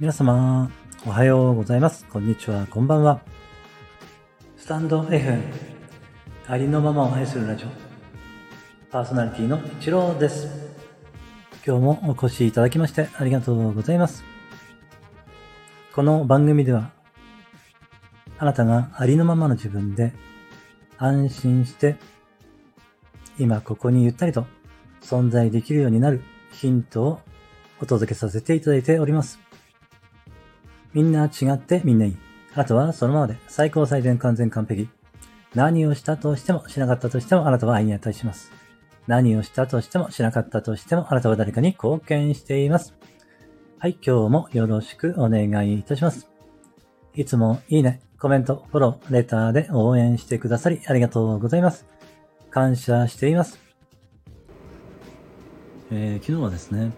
皆様、おはようございます。こんにちは、こんばんは。スタンド FM、ありのままを愛するラジオ、パーソナリティの一郎です。今日もお越しいただきましてありがとうございます。この番組では、あなたがありのままの自分で安心して、今ここにゆったりと存在できるようになるヒントをお届けさせていただいております。みんな違ってみんないい。あとはそのままで最高最善完全完璧。何をしたとしてもしなかったとしてもあなたは愛に値します。何をしたとしてもしなかったとしてもあなたは誰かに貢献しています。はい、今日もよろしくお願いいたします。いつもいいね、コメント、フォロー、レターで応援してくださりありがとうございます。感謝しています。えー昨日はですね、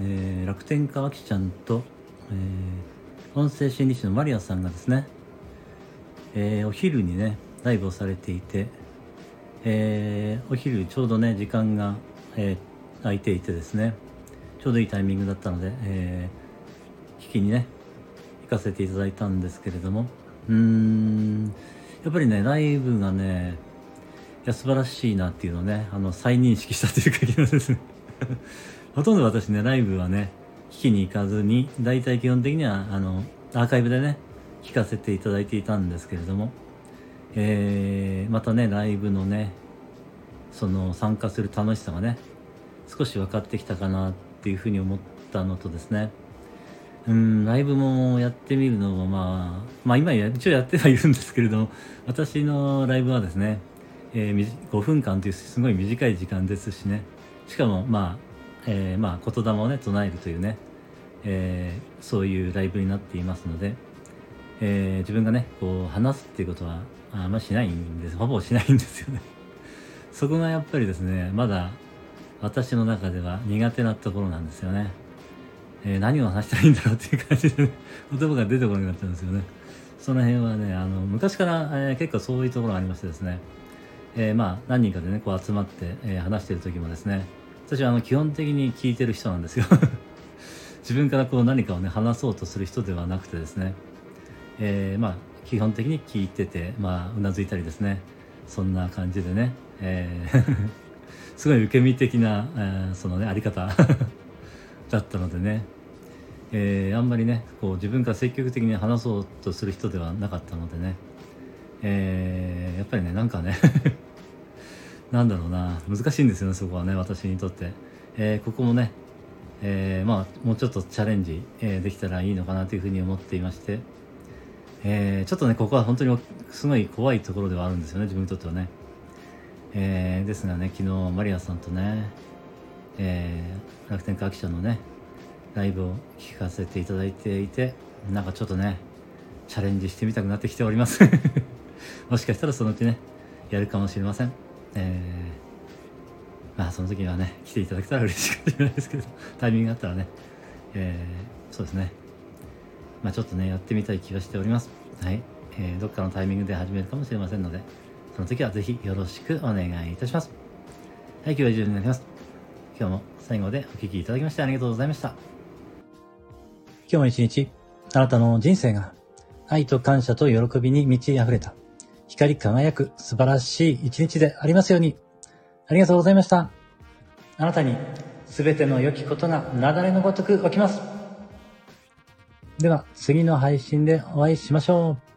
えー楽天家あきちゃんと、えー音声心理師のマリアさんがですね、えーお昼にね、ライブをされていて、えーお昼ちょうどね、時間が、えー空いていてですね、ちょうどいいタイミングだったので、えー聞きにね、行かせていただいたんですけれども、うーん、やっぱりね、ライブがね、いや、素晴らしいなっていうのをね、あの、再認識したというか、昨日ですね。ほとんど私ね、ライブはね、聞きに行かずに、大体基本的には、あの、アーカイブでね、聞かせていただいていたんですけれども、えー、またね、ライブのね、その参加する楽しさがね、少し分かってきたかなっていうふうに思ったのとですね、うん、ライブもやってみるのもまあ、まあ今や一応やってはいるんですけれども、私のライブはですね、えー5分間というすごい短い時間ですしね、しかもまあ、えーまあ言霊をね、唱えるというね、えーそういうライブになっていますので、えー自分がね、こう話すっていうことはあんましないんです。ほぼしないんですよね。そこがやっぱりですね、まだ私の中では苦手なところなんですよね。え何を話したらいいんだろうっていう感じで、ね、言葉が出てこなくなっちゃうんですよね。その辺はね、あの、昔から、え結構そういうところがありましてですね、えまあ、何人かでね、こう集まって、え話してる時もですね、私はあの、基本的に聞いてる人なんですよ。自分からこう何かをね、話そうとする人ではなくてですね、えーまあ、基本的に聞いてて、まあ、うなずいたりですね、そんな感じでね、えー すごい受け身的な、えーそのね、あり方 だったのでね、えーあんまりね、こう自分から積極的に話そうとする人ではなかったのでね、えーやっぱりね、なんかね、なんだろうな、難しいんですよね、そこはね、私にとって。えーここもね、えーまあ、もうちょっとチャレンジ、えーできたらいいのかなというふうに思っていまして、えちょっとね、ここは本当にすごい怖いところではあるんですよね、自分にとってはね。えですがね、昨日、マリアさんとね、え楽天家記者のね、ライブを聞かせていただいていて、なんかちょっとね、チャレンジしてみたくなってきております。もしかしたらそのうちね、やるかもしれません。えーまあその時はね、来ていただけたら嬉しいかもしれないですけど、タイミングがあったらね、えーそうですね。まあちょっとね、やってみたい気がしております。はい。えーどっかのタイミングで始めるかもしれませんので、その時はぜひよろしくお願いいたします。はい、今日は以上になります。今日も最後までお聴きいただきましてありがとうございました。今日も一日、あなたの人生が愛と感謝と喜びに満ち溢れた、光り輝く素晴らしい一日でありますように。ありがとうございました。あなたに全ての良きことが雪崩のごとく起きます。では、次の配信でお会いしましょう。